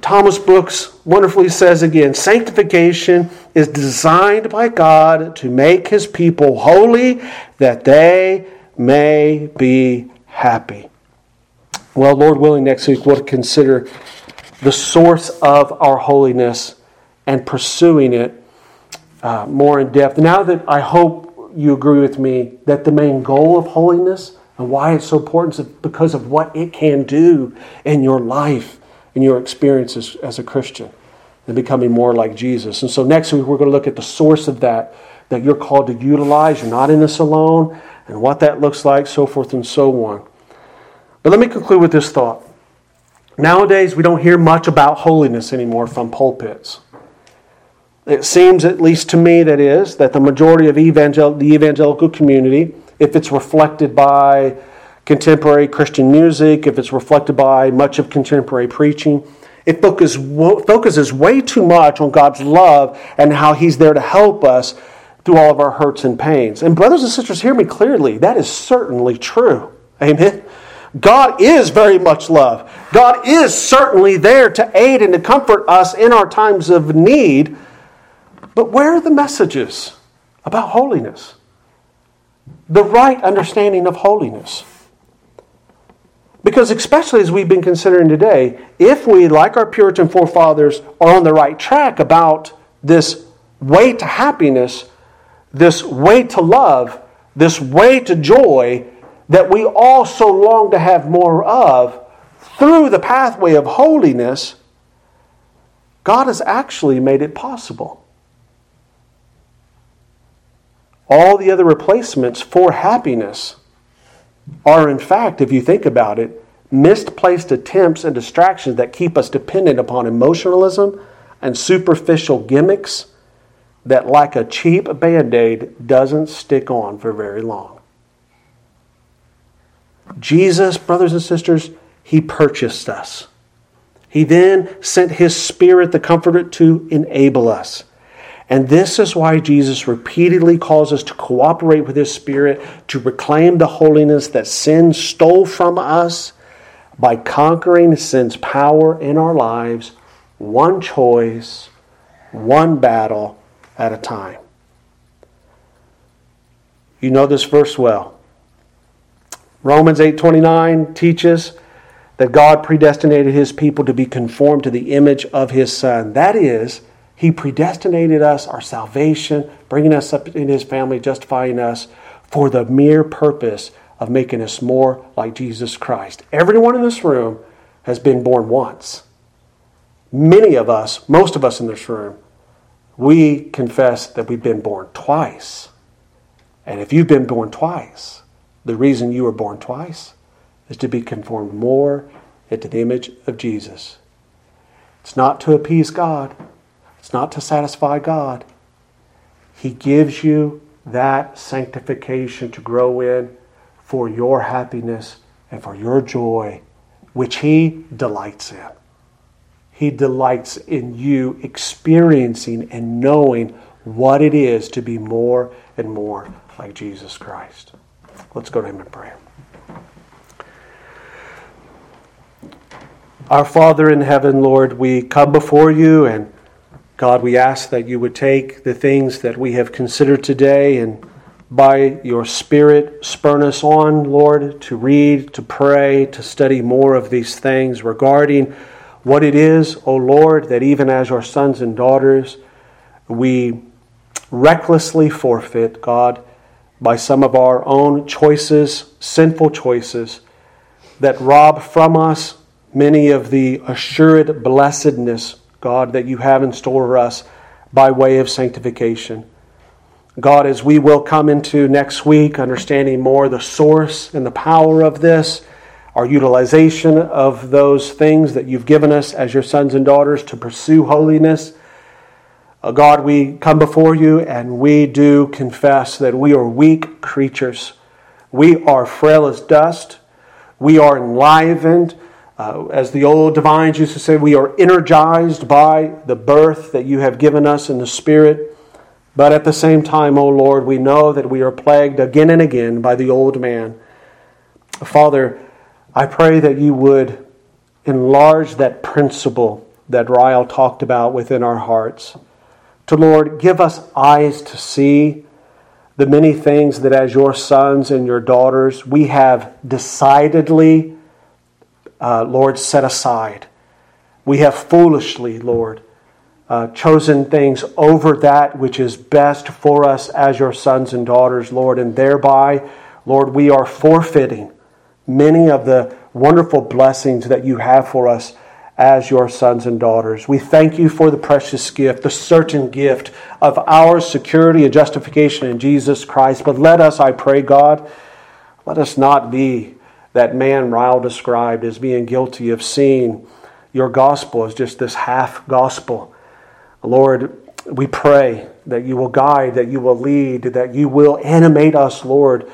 Thomas Brooks wonderfully says again sanctification is designed by God to make his people holy that they may be happy. Well, Lord willing, next week we'll consider the source of our holiness and pursuing it uh, more in depth. Now that I hope you agree with me that the main goal of holiness and why it's so important is because of what it can do in your life in your experiences as a Christian and becoming more like Jesus. And so next week we're going to look at the source of that that you're called to utilize. You're not in this alone, and what that looks like, so forth and so on. But let me conclude with this thought. Nowadays, we don't hear much about holiness anymore from pulpits. It seems, at least to me, that is, that the majority of evangel- the evangelical community, if it's reflected by contemporary Christian music, if it's reflected by much of contemporary preaching, it focuses, focuses way too much on God's love and how He's there to help us through all of our hurts and pains. And, brothers and sisters, hear me clearly. That is certainly true. Amen. God is very much love. God is certainly there to aid and to comfort us in our times of need. But where are the messages about holiness? The right understanding of holiness. Because, especially as we've been considering today, if we, like our Puritan forefathers, are on the right track about this way to happiness, this way to love, this way to joy that we all so long to have more of through the pathway of holiness, God has actually made it possible. All the other replacements for happiness are, in fact, if you think about it, misplaced attempts and distractions that keep us dependent upon emotionalism and superficial gimmicks that, like a cheap band aid, doesn't stick on for very long. Jesus, brothers and sisters, He purchased us. He then sent His Spirit, the Comforter, to enable us. And this is why Jesus repeatedly calls us to cooperate with His Spirit to reclaim the holiness that sin stole from us by conquering sin's power in our lives, one choice, one battle at a time. You know this verse well. Romans 8:29 teaches that God predestinated his people to be conformed to the image of his Son. That is, he predestinated us, our salvation, bringing us up in his family, justifying us for the mere purpose of making us more like Jesus Christ. Everyone in this room has been born once. Many of us, most of us in this room, we confess that we've been born twice. And if you've been born twice, the reason you were born twice is to be conformed more into the image of Jesus. It's not to appease God, not to satisfy God. He gives you that sanctification to grow in for your happiness and for your joy, which He delights in. He delights in you experiencing and knowing what it is to be more and more like Jesus Christ. Let's go to Him in prayer. Our Father in heaven, Lord, we come before you and God, we ask that you would take the things that we have considered today and by your Spirit spurn us on, Lord, to read, to pray, to study more of these things regarding what it is, O Lord, that even as your sons and daughters, we recklessly forfeit, God, by some of our own choices, sinful choices, that rob from us many of the assured blessedness, God, that you have in store for us by way of sanctification. God, as we will come into next week, understanding more the source and the power of this, our utilization of those things that you've given us as your sons and daughters to pursue holiness. Uh, God, we come before you and we do confess that we are weak creatures. We are frail as dust. We are enlivened. Uh, as the old divines used to say, we are energized by the birth that you have given us in the Spirit. But at the same time, O Lord, we know that we are plagued again and again by the old man. Father, I pray that you would enlarge that principle that Ryle talked about within our hearts. To Lord, give us eyes to see the many things that as your sons and your daughters we have decidedly, uh, Lord, set aside. We have foolishly, Lord, uh, chosen things over that which is best for us as your sons and daughters, Lord, and thereby, Lord, we are forfeiting many of the wonderful blessings that you have for us as your sons and daughters. We thank you for the precious gift, the certain gift of our security and justification in Jesus Christ. But let us, I pray, God, let us not be that man Ryle described as being guilty of seeing your gospel as just this half gospel. Lord, we pray that you will guide, that you will lead, that you will animate us, Lord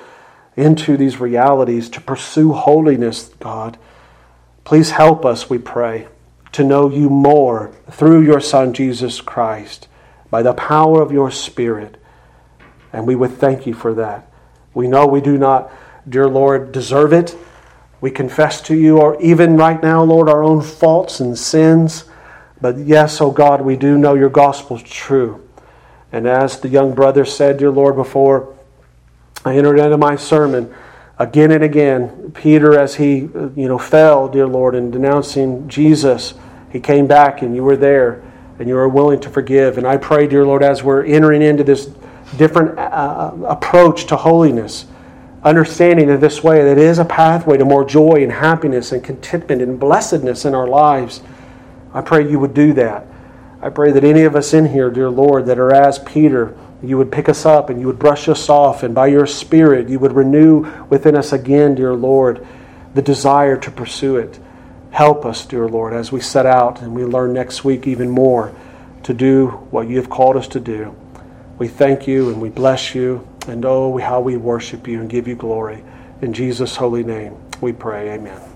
into these realities to pursue holiness, God. Please help us, we pray, to know you more through your Son, Jesus Christ, by the power of your Spirit. And we would thank you for that. We know we do not, dear Lord, deserve it. We confess to you, or even right now, Lord, our own faults and sins. But yes, oh God, we do know your gospel is true. And as the young brother said, dear Lord, before I entered into my sermon again and again. Peter, as he you know fell, dear Lord, in denouncing Jesus, he came back and you were there and you were willing to forgive. And I pray, dear Lord, as we're entering into this different uh approach to holiness, understanding in this way that is a pathway to more joy and happiness and contentment and blessedness in our lives. I pray you would do that. I pray that any of us in here, dear Lord, that are as Peter, you would pick us up and you would brush us off, and by your Spirit, you would renew within us again, dear Lord, the desire to pursue it. Help us, dear Lord, as we set out and we learn next week even more to do what you have called us to do. We thank you and we bless you, and oh, how we worship you and give you glory. In Jesus' holy name, we pray. Amen.